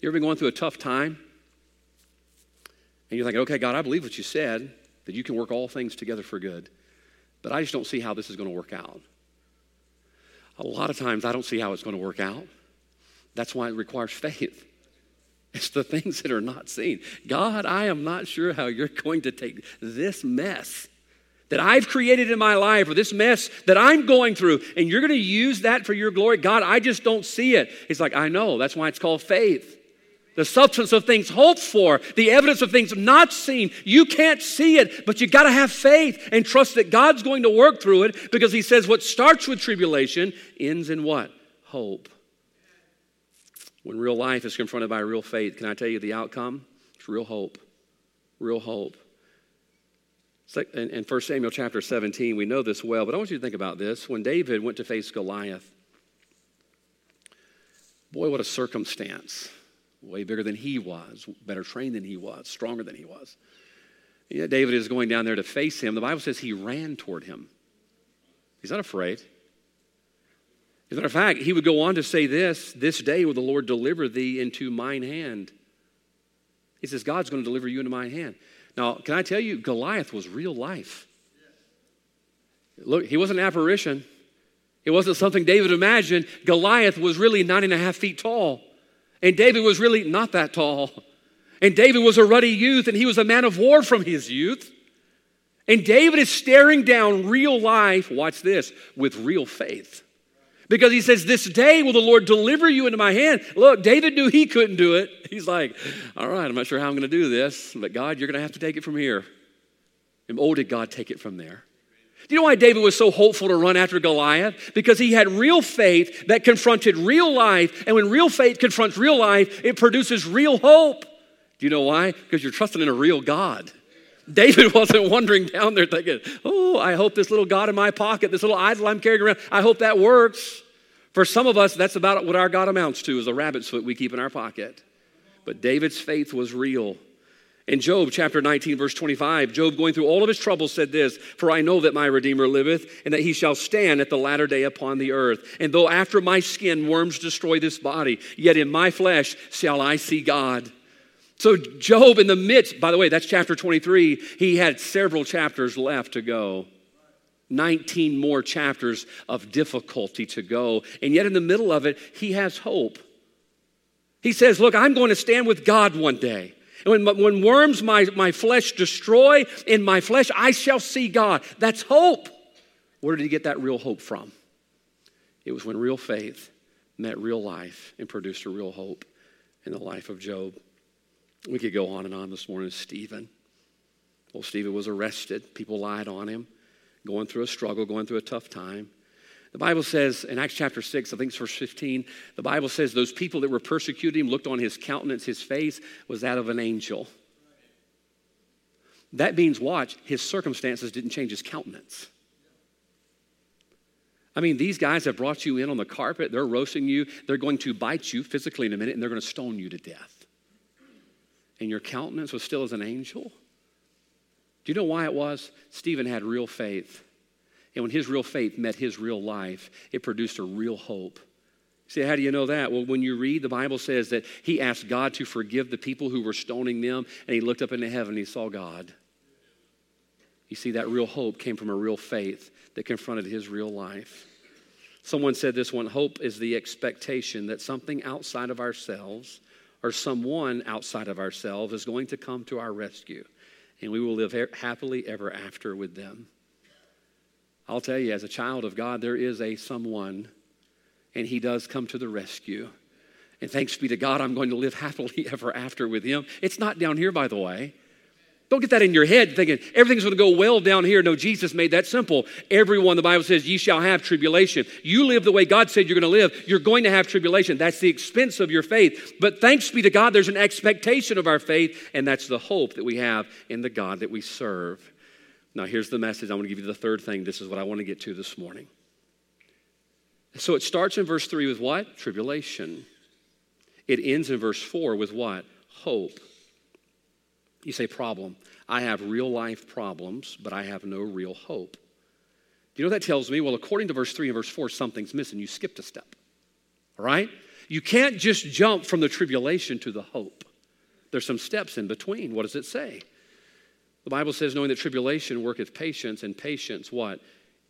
You ever been going through a tough time? And you're thinking, okay, God, I believe what you said, that you can work all things together for good. But I just don't see how this is going to work out. A lot of times I don't see how it's going to work out. That's why it requires faith. [LAUGHS] It's the things that are not seen. God, I am not sure how you're going to take this mess that I've created in my life or this mess that I'm going through, and you're going to use that for your glory. God, I just don't see it. He's like, I know. That's why it's called faith the substance of things hoped for, the evidence of things not seen. You can't see it, but you got to have faith and trust that God's going to work through it because He says what starts with tribulation ends in what? Hope. When real life is confronted by real faith, can I tell you the outcome? It's real hope. Real hope. In 1 Samuel chapter 17, we know this well, but I want you to think about this. When David went to face Goliath, boy, what a circumstance. Way bigger than he was, better trained than he was, stronger than he was. Yet David is going down there to face him. The Bible says he ran toward him. He's not afraid. As a matter of fact, he would go on to say this This day will the Lord deliver thee into mine hand. He says, God's going to deliver you into my hand. Now, can I tell you, Goliath was real life. Look, he wasn't an apparition. It wasn't something David imagined. Goliath was really nine and a half feet tall. And David was really not that tall. And David was a ruddy youth, and he was a man of war from his youth. And David is staring down real life, watch this, with real faith. Because he says, This day will the Lord deliver you into my hand. Look, David knew he couldn't do it. [LAUGHS] He's like, All right, I'm not sure how I'm going to do this, but God, you're going to have to take it from here. And oh, did God take it from there? Do you know why David was so hopeful to run after Goliath? Because he had real faith that confronted real life. And when real faith confronts real life, it produces real hope. Do you know why? Because you're trusting in a real God. David [LAUGHS] wasn't wandering down there thinking, oh, I hope this little God in my pocket, this little idol I'm carrying around, I hope that works. For some of us, that's about what our God amounts to, is a rabbit's foot we keep in our pocket. But David's faith was real. In Job chapter 19, verse 25, Job, going through all of his troubles, said this For I know that my Redeemer liveth, and that he shall stand at the latter day upon the earth. And though after my skin worms destroy this body, yet in my flesh shall I see God. So, Job, in the midst, by the way, that's chapter 23, he had several chapters left to go. 19 more chapters of difficulty to go. And yet, in the middle of it, he has hope. He says, Look, I'm going to stand with God one day. When, when worms my, my flesh destroy, in my flesh I shall see God. That's hope. Where did he get that real hope from? It was when real faith met real life and produced a real hope in the life of Job. We could go on and on this morning. Stephen. Well, Stephen was arrested. People lied on him, going through a struggle, going through a tough time. The Bible says in Acts chapter 6, I think it's verse 15, the Bible says those people that were persecuting him looked on his countenance, his face was that of an angel. That means, watch, his circumstances didn't change his countenance. I mean, these guys have brought you in on the carpet, they're roasting you, they're going to bite you physically in a minute, and they're going to stone you to death and your countenance was still as an angel? Do you know why it was? Stephen had real faith. And when his real faith met his real life, it produced a real hope. See, how do you know that? Well, when you read, the Bible says that he asked God to forgive the people who were stoning them, and he looked up into heaven and he saw God. You see, that real hope came from a real faith that confronted his real life. Someone said this one hope is the expectation that something outside of ourselves or someone outside of ourselves is going to come to our rescue, and we will live happily ever after with them. I'll tell you, as a child of God, there is a someone, and he does come to the rescue. And thanks be to God, I'm going to live [LAUGHS] happily ever after with him. It's not down here, by the way. Don't get that in your head thinking everything's going to go well down here. No, Jesus made that simple. Everyone, the Bible says, ye shall have tribulation. You live the way God said you're going to live, you're going to have tribulation. That's the expense of your faith. But thanks be to God, there's an expectation of our faith, and that's the hope that we have in the God that we serve. Now, here's the message. I want to give you the third thing. This is what I want to get to this morning. So it starts in verse 3 with what? Tribulation. It ends in verse 4 with what? Hope. You say, problem. I have real life problems, but I have no real hope. Do you know what that tells me? Well, according to verse 3 and verse 4, something's missing. You skipped a step. All right? You can't just jump from the tribulation to the hope. There's some steps in between. What does it say? The Bible says, knowing that tribulation worketh patience, and patience, what?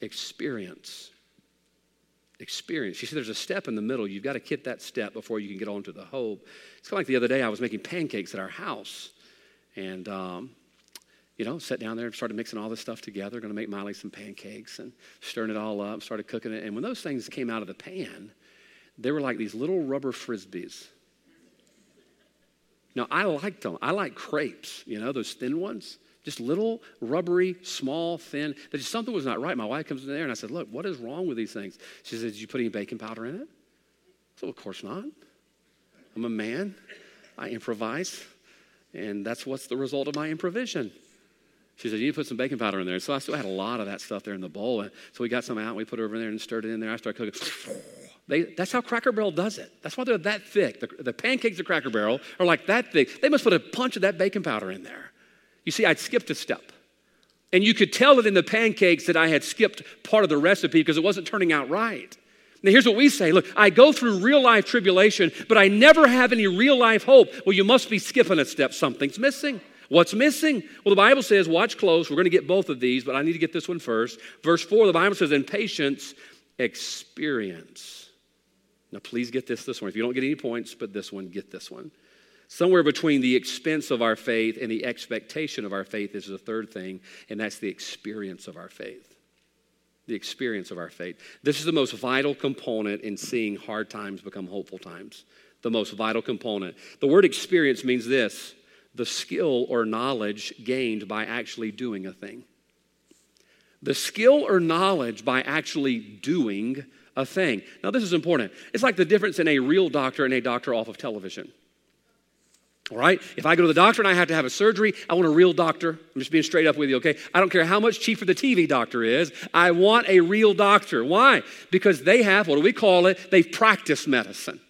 Experience. Experience. You see, there's a step in the middle. You've got to hit that step before you can get on to the hope. It's kind of like the other day, I was making pancakes at our house. And, um, you know, sat down there and started mixing all this stuff together, going to make Miley some pancakes and stirring it all up, started cooking it. And when those things came out of the pan, they were like these little rubber frisbees. Now, I liked them. I like crepes, you know, those thin ones. Just little, rubbery, small, thin. But just something was not right. My wife comes in there and I said, Look, what is wrong with these things? She said, Did you put any baking powder in it? So, of course not. I'm a man, I improvise, and that's what's the result of my improvisation. She said, You need to put some baking powder in there. So I still had a lot of that stuff there in the bowl. And so we got some out and we put it over there and stirred it in there. I started cooking. [LAUGHS] They, that's how Cracker Barrel does it. That's why they're that thick. The, the pancakes at Cracker Barrel are like that thick. They must put a punch of that baking powder in there. You see, I'd skipped a step. And you could tell it in the pancakes that I had skipped part of the recipe because it wasn't turning out right. Now, here's what we say look, I go through real life tribulation, but I never have any real life hope. Well, you must be skipping a step. Something's missing. What's missing? Well, the Bible says, watch close. We're going to get both of these, but I need to get this one first. Verse 4, the Bible says, in patience, experience. Now, please get this this one. If you don't get any points, but this one, get this one. Somewhere between the expense of our faith and the expectation of our faith is the third thing, and that's the experience of our faith. The experience of our faith. This is the most vital component in seeing hard times become hopeful times. The most vital component. The word experience means this the skill or knowledge gained by actually doing a thing. The skill or knowledge by actually doing a thing. Now, this is important. It's like the difference in a real doctor and a doctor off of television. All right? If I go to the doctor and I have to have a surgery, I want a real doctor. I'm just being straight up with you, okay? I don't care how much cheaper the TV doctor is. I want a real doctor. Why? Because they have, what do we call it? They've practiced medicine.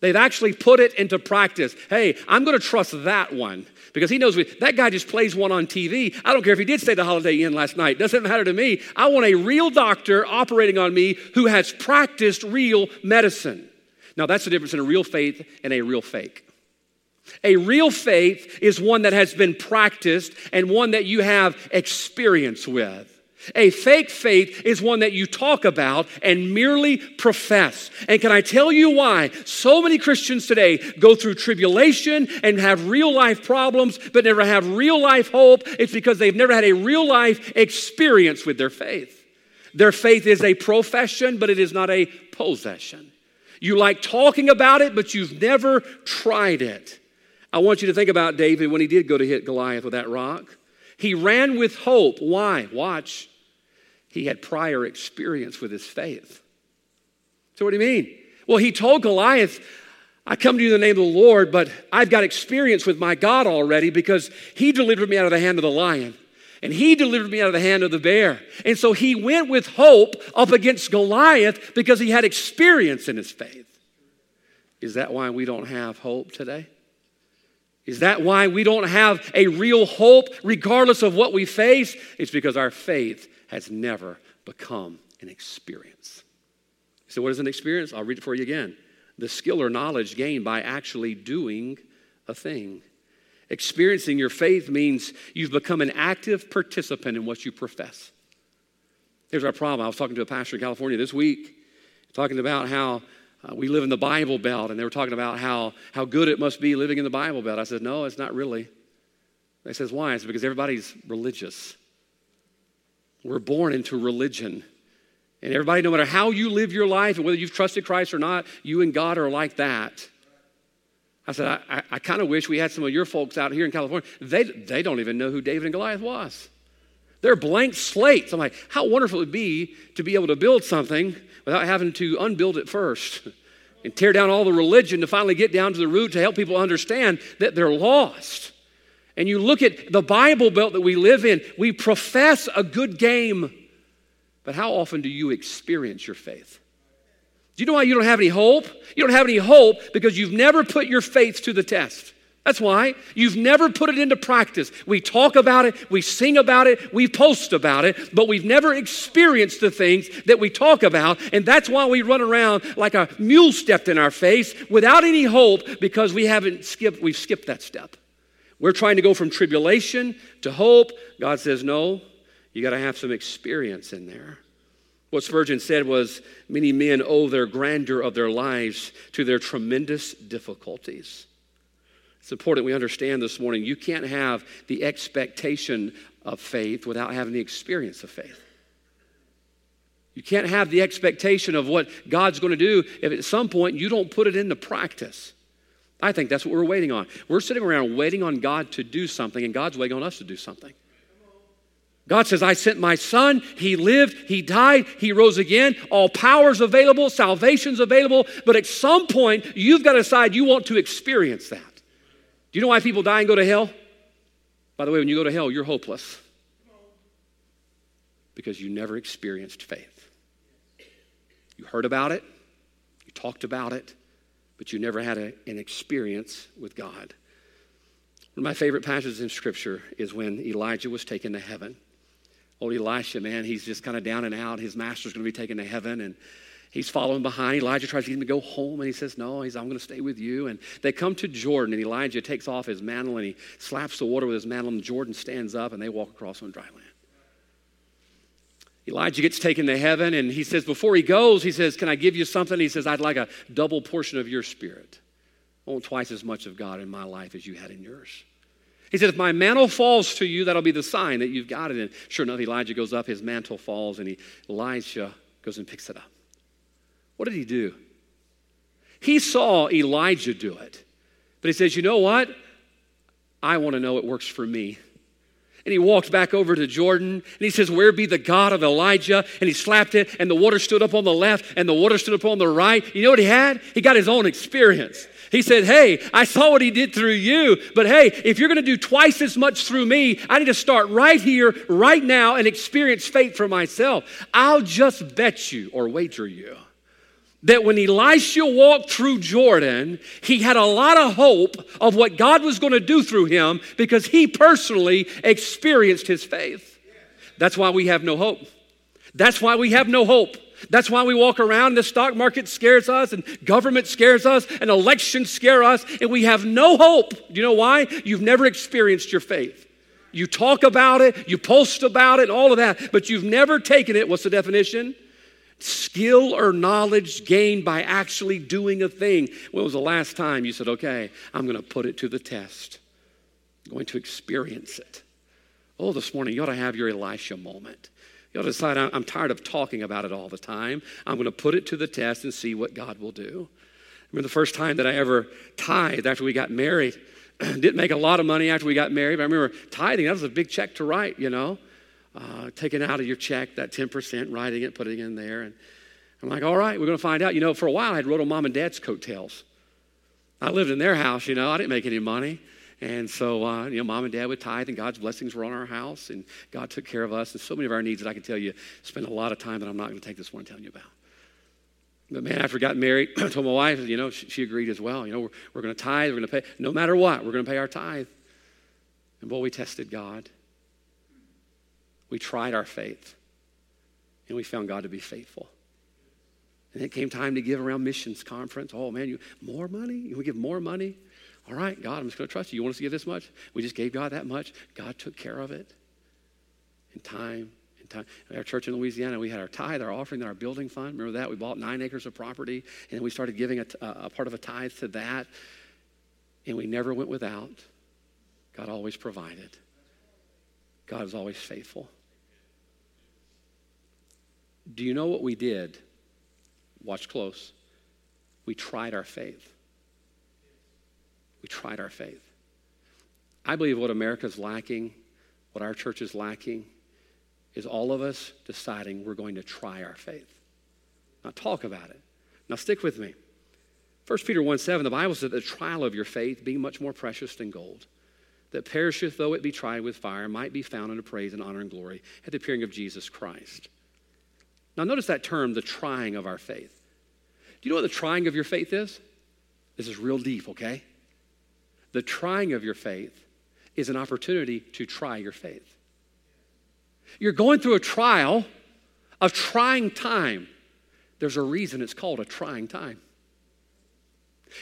They've actually put it into practice. Hey, I'm going to trust that one because he knows we, that guy just plays one on TV. I don't care if he did stay the Holiday Inn last night. Doesn't matter to me. I want a real doctor operating on me who has practiced real medicine. Now, that's the difference in a real faith and a real fake. A real faith is one that has been practiced and one that you have experience with. A fake faith is one that you talk about and merely profess. And can I tell you why so many Christians today go through tribulation and have real life problems but never have real life hope? It's because they've never had a real life experience with their faith. Their faith is a profession, but it is not a possession. You like talking about it, but you've never tried it. I want you to think about David when he did go to hit Goliath with that rock. He ran with hope. Why? Watch he had prior experience with his faith. So, what do you mean? Well, he told Goliath, I come to you in the name of the Lord, but I've got experience with my God already because he delivered me out of the hand of the lion and he delivered me out of the hand of the bear. And so he went with hope up against Goliath because he had experience in his faith. Is that why we don't have hope today? Is that why we don't have a real hope regardless of what we face? It's because our faith has never become an experience. So, what is an experience? I'll read it for you again. The skill or knowledge gained by actually doing a thing. Experiencing your faith means you've become an active participant in what you profess. Here's our problem. I was talking to a pastor in California this week, talking about how uh, we live in the Bible Belt, and they were talking about how, how good it must be living in the Bible Belt. I said, No, it's not really. They says, Why? It's because everybody's religious. We're born into religion. And everybody, no matter how you live your life and whether you've trusted Christ or not, you and God are like that. I said, I, I, I kind of wish we had some of your folks out here in California. They, they don't even know who David and Goliath was. They're blank slates. I'm like, how wonderful it would be to be able to build something without having to unbuild it first [LAUGHS] and tear down all the religion to finally get down to the root to help people understand that they're lost and you look at the Bible belt that we live in, we profess a good game, but how often do you experience your faith? Do you know why you don't have any hope? You don't have any hope because you've never put your faith to the test. That's why. You've never put it into practice. We talk about it, we sing about it, we post about it, but we've never experienced the things that we talk about. And that's why we run around like a mule stepped in our face without any hope because we haven't skipped, we've skipped that step. We're trying to go from tribulation to hope. God says, no, you got to have some experience in there. What Spurgeon said was many men owe their grandeur of their lives to their tremendous difficulties. It's important we understand this morning you can't have the expectation of faith without having the experience of faith. You can't have the expectation of what God's going to do if at some point you don't put it into practice. I think that's what we're waiting on. We're sitting around waiting on God to do something, and God's waiting on us to do something. God says, I sent my son. He lived, he died, he rose again. All power's available, salvation's available. But at some point, you've got to decide you want to experience that. Do you know why people die and go to hell? By the way, when you go to hell, you're hopeless because you never experienced faith. You heard about it, you talked about it, but you never had a, an experience with God. One of my favorite passages in Scripture is when Elijah was taken to heaven. Old Elisha, man, he's just kind of down and out. His master's going to be taken to heaven, and he's following behind. Elijah tries to get him to go home, and he says, No, he's, I'm going to stay with you. And they come to Jordan, and Elijah takes off his mantle and he slaps the water with his mantle, and Jordan stands up, and they walk across on dry land. Elijah gets taken to heaven, and he says, Before he goes, he says, Can I give you something? He says, I'd like a double portion of your spirit. I want twice as much of God in my life as you had in yours. He said, If my mantle falls to you, that'll be the sign that you've got it. And sure enough, Elijah goes up, his mantle falls, and he, Elijah goes and picks it up. What did he do? He saw Elijah do it. But he says, You know what? I want to know it works for me. And he walked back over to Jordan and he says, Where be the God of Elijah? And he slapped it, and the water stood up on the left and the water stood up on the right. You know what he had? He got his own experience. He said, Hey, I saw what he did through you, but hey, if you're going to do twice as much through me, I need to start right here, right now, and experience faith for myself. I'll just bet you or wager you that when Elisha walked through Jordan, he had a lot of hope of what God was going to do through him because he personally experienced his faith. That's why we have no hope. That's why we have no hope. That's why we walk around. The stock market scares us, and government scares us, and elections scare us, and we have no hope. Do you know why? You've never experienced your faith. You talk about it, you post about it, all of that, but you've never taken it. What's the definition? Skill or knowledge gained by actually doing a thing. When was the last time you said, okay, I'm going to put it to the test? I'm going to experience it. Oh, this morning, you ought to have your Elisha moment. You ought to decide, I'm tired of talking about it all the time. I'm going to put it to the test and see what God will do. I remember the first time that I ever tithed after we got married. [CLEARS THROAT] Didn't make a lot of money after we got married, but I remember tithing. That was a big check to write, you know uh, taking out of your check that 10%, writing it, putting it in there. And I'm like, all right, we're going to find out. You know, for a while I had rode on mom and dad's coattails. I lived in their house, you know, I didn't make any money. And so, uh, you know, mom and dad would tithe, and God's blessings were on our house, and God took care of us. And so many of our needs that I can tell you spend a lot of time that I'm not going to take this one telling you about. But man, after I got married, I [CLEARS THROAT] told my wife, you know, she, she agreed as well. You know, we're, we're going to tithe, we're going to pay, no matter what, we're going to pay our tithe. And boy, we tested God. We tried our faith and we found God to be faithful. And it came time to give around missions conference. Oh man, you more money? You want give more money? All right, God, I'm just going to trust you. You want us to give this much? We just gave God that much. God took care of it. In time, in time. At our church in Louisiana, we had our tithe, our offering, and our building fund. Remember that? We bought nine acres of property, and we started giving a, a part of a tithe to that. And we never went without. God always provided. God is always faithful. Do you know what we did? Watch close. We tried our faith. We tried our faith. I believe what America's lacking, what our church is lacking, is all of us deciding we're going to try our faith. Not talk about it. Now stick with me. 1 Peter 1 7, the Bible says the trial of your faith, being much more precious than gold, that perisheth though it be tried with fire, might be found unto praise and honor and glory at the appearing of Jesus Christ. Now, notice that term, the trying of our faith. Do you know what the trying of your faith is? This is real deep, okay? The trying of your faith is an opportunity to try your faith. You're going through a trial, a trying time. There's a reason it's called a trying time.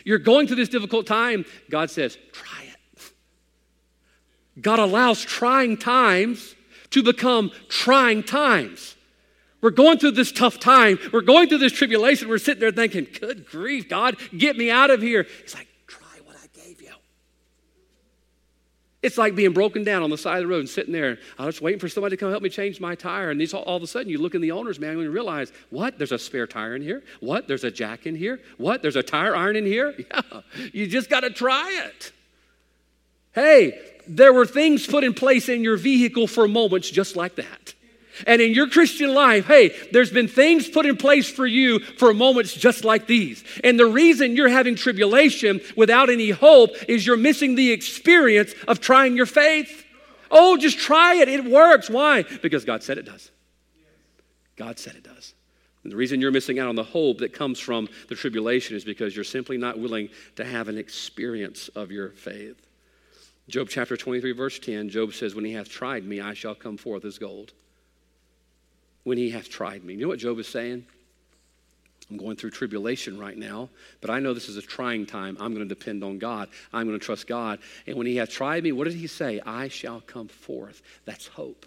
You're going through this difficult time, God says, try it. God allows trying times to become trying times. We're going through this tough time. We're going through this tribulation. We're sitting there thinking, good grief, God, get me out of here. He's like, try what I gave you. It's like being broken down on the side of the road and sitting there. I was waiting for somebody to come help me change my tire. And all, all of a sudden, you look in the owner's manual and you realize, what? There's a spare tire in here? What? There's a jack in here? What? There's a tire iron in here? [LAUGHS] Yeah. You just got to try it. Hey, there were things put in place in your vehicle for moments just like that. And in your Christian life, hey, there's been things put in place for you for moments just like these. And the reason you're having tribulation without any hope is you're missing the experience of trying your faith. Oh, just try it. It works. Why? Because God said it does. God said it does. And the reason you're missing out on the hope that comes from the tribulation is because you're simply not willing to have an experience of your faith. Job chapter 23, verse 10, Job says, When he hath tried me, I shall come forth as gold when he hath tried me. You know what Job is saying? I'm going through tribulation right now, but I know this is a trying time. I'm going to depend on God. I'm going to trust God. And when he hath tried me, what did he say? I shall come forth. That's hope.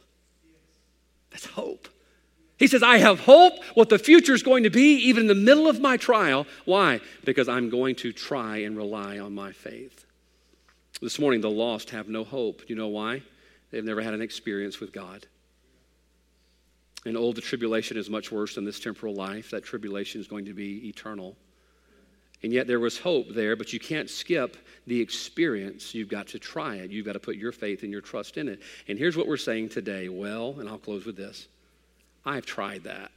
That's hope. He says, I have hope what the future is going to be, even in the middle of my trial. Why? Because I'm going to try and rely on my faith. This morning, the lost have no hope. You know why? They've never had an experience with God. And oh, the tribulation is much worse than this temporal life. That tribulation is going to be eternal. And yet there was hope there, but you can't skip the experience. You've got to try it. You've got to put your faith and your trust in it. And here's what we're saying today. Well, and I'll close with this I've tried that.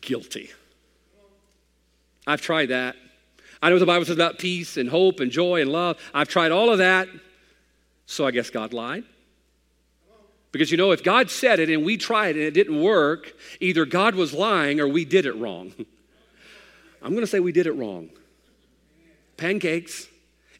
Guilty. I've tried that. I know the Bible says about peace and hope and joy and love. I've tried all of that. So I guess God lied. Because you know, if God said it and we tried and it didn't work, either God was lying or we did it wrong. [LAUGHS] I'm going to say we did it wrong. Pancakes.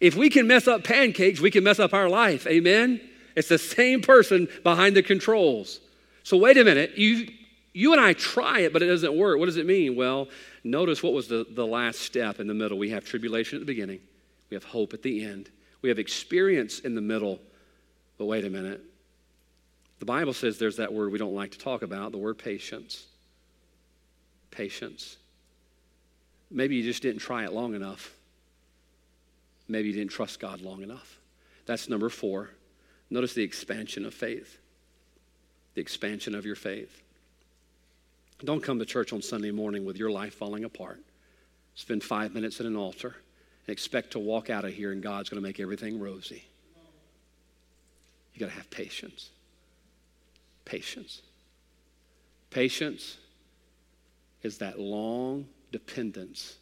If we can mess up pancakes, we can mess up our life. Amen? It's the same person behind the controls. So wait a minute. You, you and I try it, but it doesn't work. What does it mean? Well, notice what was the, the last step in the middle. We have tribulation at the beginning, we have hope at the end, we have experience in the middle. But wait a minute. The Bible says there's that word we don't like to talk about, the word patience. Patience. Maybe you just didn't try it long enough. Maybe you didn't trust God long enough. That's number four. Notice the expansion of faith. The expansion of your faith. Don't come to church on Sunday morning with your life falling apart. Spend five minutes at an altar and expect to walk out of here and God's going to make everything rosy. You got to have patience. Patience. Patience is that long dependence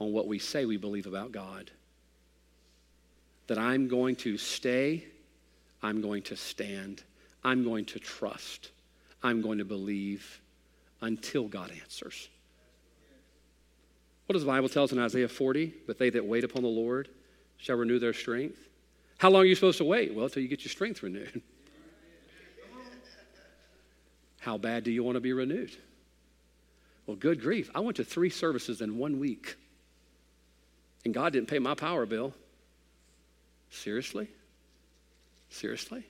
on what we say we believe about God. That I'm going to stay, I'm going to stand, I'm going to trust, I'm going to believe until God answers. What does the Bible tell us in Isaiah 40? But they that wait upon the Lord shall renew their strength. How long are you supposed to wait? Well, until you get your strength renewed. [LAUGHS] How bad do you want to be renewed? Well, good grief. I went to three services in one week, and God didn't pay my power bill. Seriously? Seriously?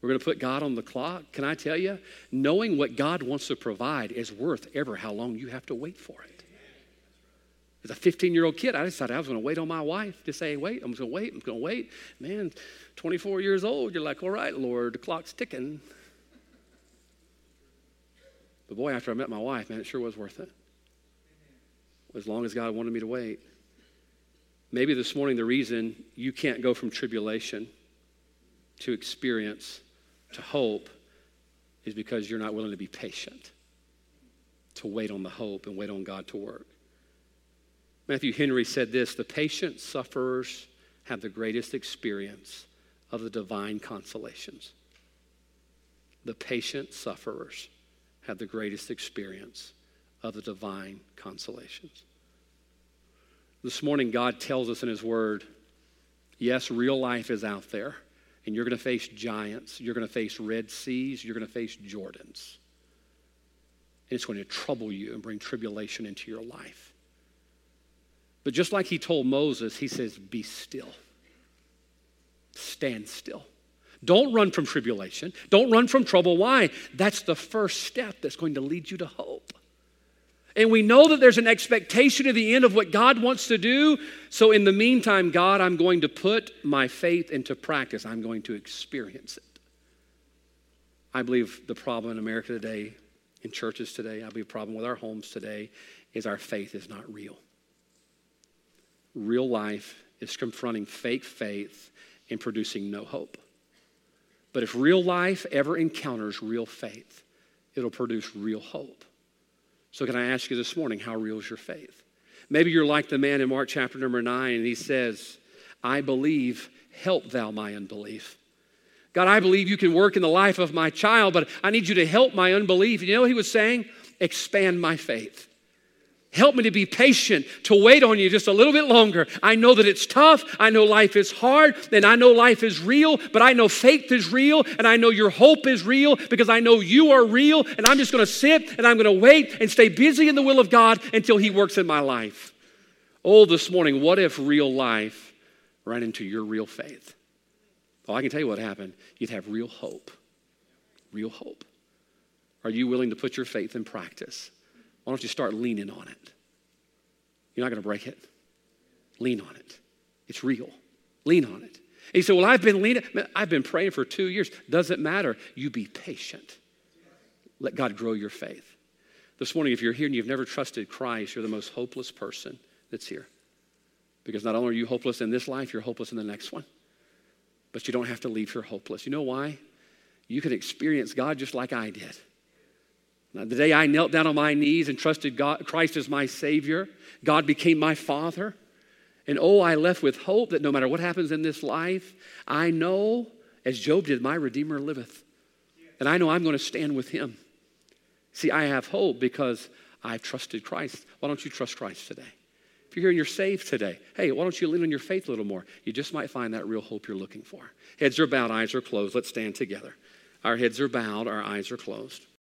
We're going to put God on the clock? Can I tell you? Knowing what God wants to provide is worth ever how long you have to wait for it. As a 15 year old kid, I decided I was going to wait on my wife to say, wait, I'm going to wait, I'm going to wait. Man, 24 years old, you're like, all right, Lord, the clock's ticking. But boy, after I met my wife, man, it sure was worth it. As long as God wanted me to wait. Maybe this morning, the reason you can't go from tribulation to experience to hope is because you're not willing to be patient, to wait on the hope and wait on God to work. Matthew Henry said this the patient sufferers have the greatest experience of the divine consolations. The patient sufferers had the greatest experience of the divine consolations. This morning, God tells us in His Word yes, real life is out there, and you're going to face giants, you're going to face Red Seas, you're going to face Jordans. And it's going to trouble you and bring tribulation into your life. But just like He told Moses, He says, Be still, stand still. Don't run from tribulation. Don't run from trouble. Why? That's the first step that's going to lead you to hope. And we know that there's an expectation at the end of what God wants to do. So, in the meantime, God, I'm going to put my faith into practice. I'm going to experience it. I believe the problem in America today, in churches today, I believe the problem with our homes today is our faith is not real. Real life is confronting fake faith and producing no hope. But if real life ever encounters real faith, it'll produce real hope. So, can I ask you this morning, how real is your faith? Maybe you're like the man in Mark chapter number nine, and he says, I believe, help thou my unbelief. God, I believe you can work in the life of my child, but I need you to help my unbelief. And You know what he was saying? Expand my faith. Help me to be patient, to wait on you just a little bit longer. I know that it's tough. I know life is hard, and I know life is real, but I know faith is real, and I know your hope is real because I know you are real, and I'm just going to sit and I'm going to wait and stay busy in the will of God until He works in my life. Oh, this morning, what if real life ran into your real faith? Oh, I can tell you what happened. You'd have real hope. Real hope. Are you willing to put your faith in practice? Why don't you start leaning on it? You're not going to break it. Lean on it. It's real. Lean on it. And he said, Well, I've been leaning, I've been praying for two years. Doesn't matter. You be patient. Let God grow your faith. This morning, if you're here and you've never trusted Christ, you're the most hopeless person that's here. Because not only are you hopeless in this life, you're hopeless in the next one. But you don't have to leave here hopeless. You know why? You can experience God just like I did. The day I knelt down on my knees and trusted God, Christ as my Savior, God became my Father. And oh, I left with hope that no matter what happens in this life, I know, as Job did, my Redeemer liveth. And I know I'm going to stand with Him. See, I have hope because I've trusted Christ. Why don't you trust Christ today? If you're here and you're saved today, hey, why don't you lean on your faith a little more? You just might find that real hope you're looking for. Heads are bowed, eyes are closed. Let's stand together. Our heads are bowed, our eyes are closed.